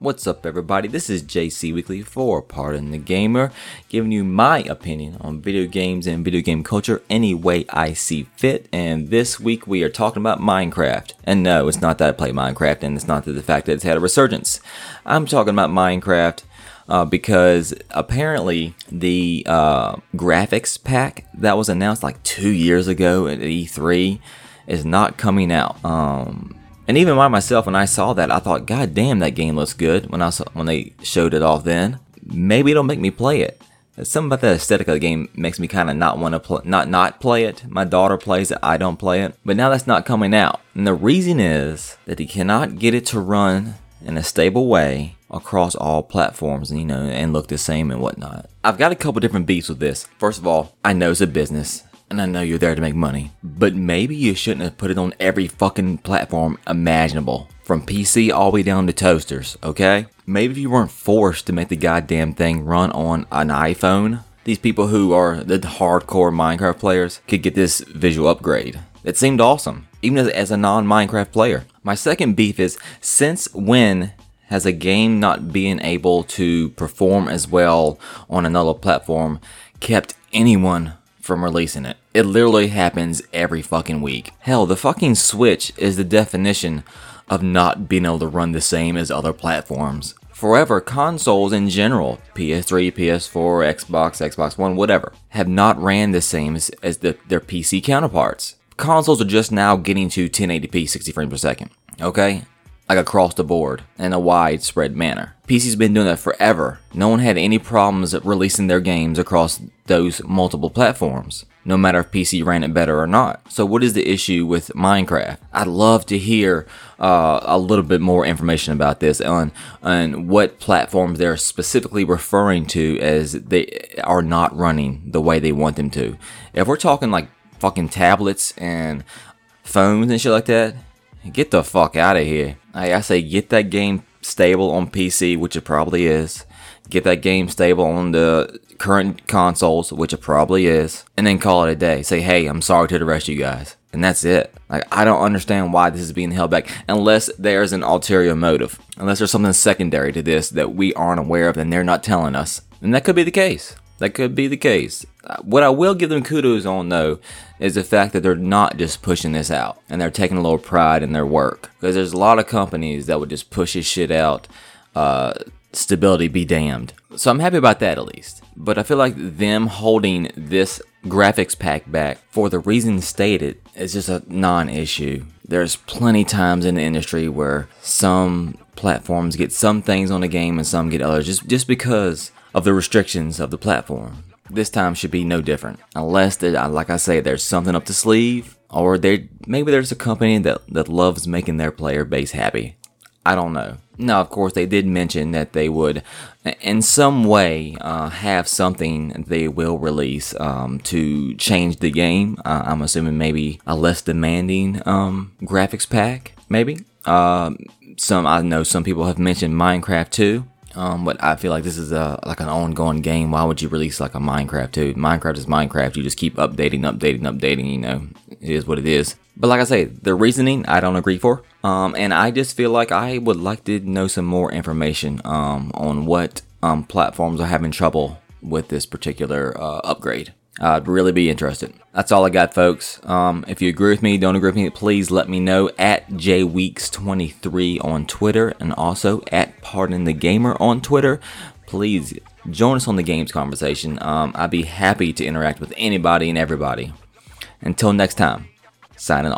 What's up, everybody? This is JC Weekly for Pardon the Gamer, giving you my opinion on video games and video game culture any way I see fit. And this week we are talking about Minecraft. And no, it's not that I play Minecraft, and it's not that the fact that it's had a resurgence. I'm talking about Minecraft uh, because apparently the uh, graphics pack that was announced like two years ago at E3 is not coming out. Um, and even by myself, when I saw that, I thought, God damn, that game looks good. When I saw, when they showed it off, then maybe it'll make me play it. Something about the aesthetic of the game makes me kind of not want to play, not not play it. My daughter plays it, I don't play it. But now that's not coming out, and the reason is that he cannot get it to run in a stable way across all platforms, you know, and look the same and whatnot. I've got a couple different beefs with this. First of all, I know it's a business and I know you're there to make money, but maybe you shouldn't have put it on every fucking platform imaginable. From PC all the way down to toasters, okay? Maybe if you weren't forced to make the goddamn thing run on an iPhone, these people who are the hardcore Minecraft players could get this visual upgrade. It seemed awesome, even as, as a non Minecraft player. My second beef is since when has a game not being able to perform as well on another platform kept anyone from releasing it. It literally happens every fucking week. Hell, the fucking Switch is the definition of not being able to run the same as other platforms. Forever, consoles in general, PS3, PS4, Xbox, Xbox One, whatever, have not ran the same as, as the, their PC counterparts. Consoles are just now getting to 1080p 60 frames per second. Okay? Like across the board in a widespread manner. PC's been doing that forever. No one had any problems releasing their games across those multiple platforms, no matter if PC ran it better or not. So, what is the issue with Minecraft? I'd love to hear uh, a little bit more information about this on, on what platforms they're specifically referring to as they are not running the way they want them to. If we're talking like fucking tablets and phones and shit like that, get the fuck out of here. I, I say get that game stable on PC, which it probably is. Get that game stable on the current consoles, which it probably is, and then call it a day. Say, hey, I'm sorry to the rest of you guys. And that's it. Like, I don't understand why this is being held back unless there's an ulterior motive. Unless there's something secondary to this that we aren't aware of and they're not telling us. And that could be the case. That could be the case. What I will give them kudos on, though, is the fact that they're not just pushing this out and they're taking a little pride in their work. Because there's a lot of companies that would just push this shit out. Uh, stability be damned. So I'm happy about that at least. But I feel like them holding this graphics pack back for the reasons stated is just a non issue. There's plenty times in the industry where some platforms get some things on the game and some get others just, just because of the restrictions of the platform. This time should be no different, unless that, like I say, there's something up the sleeve, or there maybe there's a company that that loves making their player base happy. I don't know. Now, of course, they did mention that they would, in some way, uh, have something they will release um, to change the game. Uh, I'm assuming maybe a less demanding um, graphics pack, maybe. Uh, some I know some people have mentioned Minecraft 2. Um, but I feel like this is a like an ongoing game. Why would you release like a Minecraft 2? Minecraft is Minecraft. You just keep updating, updating, updating. You know, it is what it is. But like I say, the reasoning I don't agree for. Um, and I just feel like I would like to know some more information um, on what um, platforms are having trouble with this particular uh, upgrade. I'd really be interested. That's all I got, folks. Um, if you agree with me, don't agree with me, please let me know at jweeks23 on Twitter and also at Pardon the Gamer on Twitter. Please join us on the games conversation. Um, I'd be happy to interact with anybody and everybody. Until next time, signing off.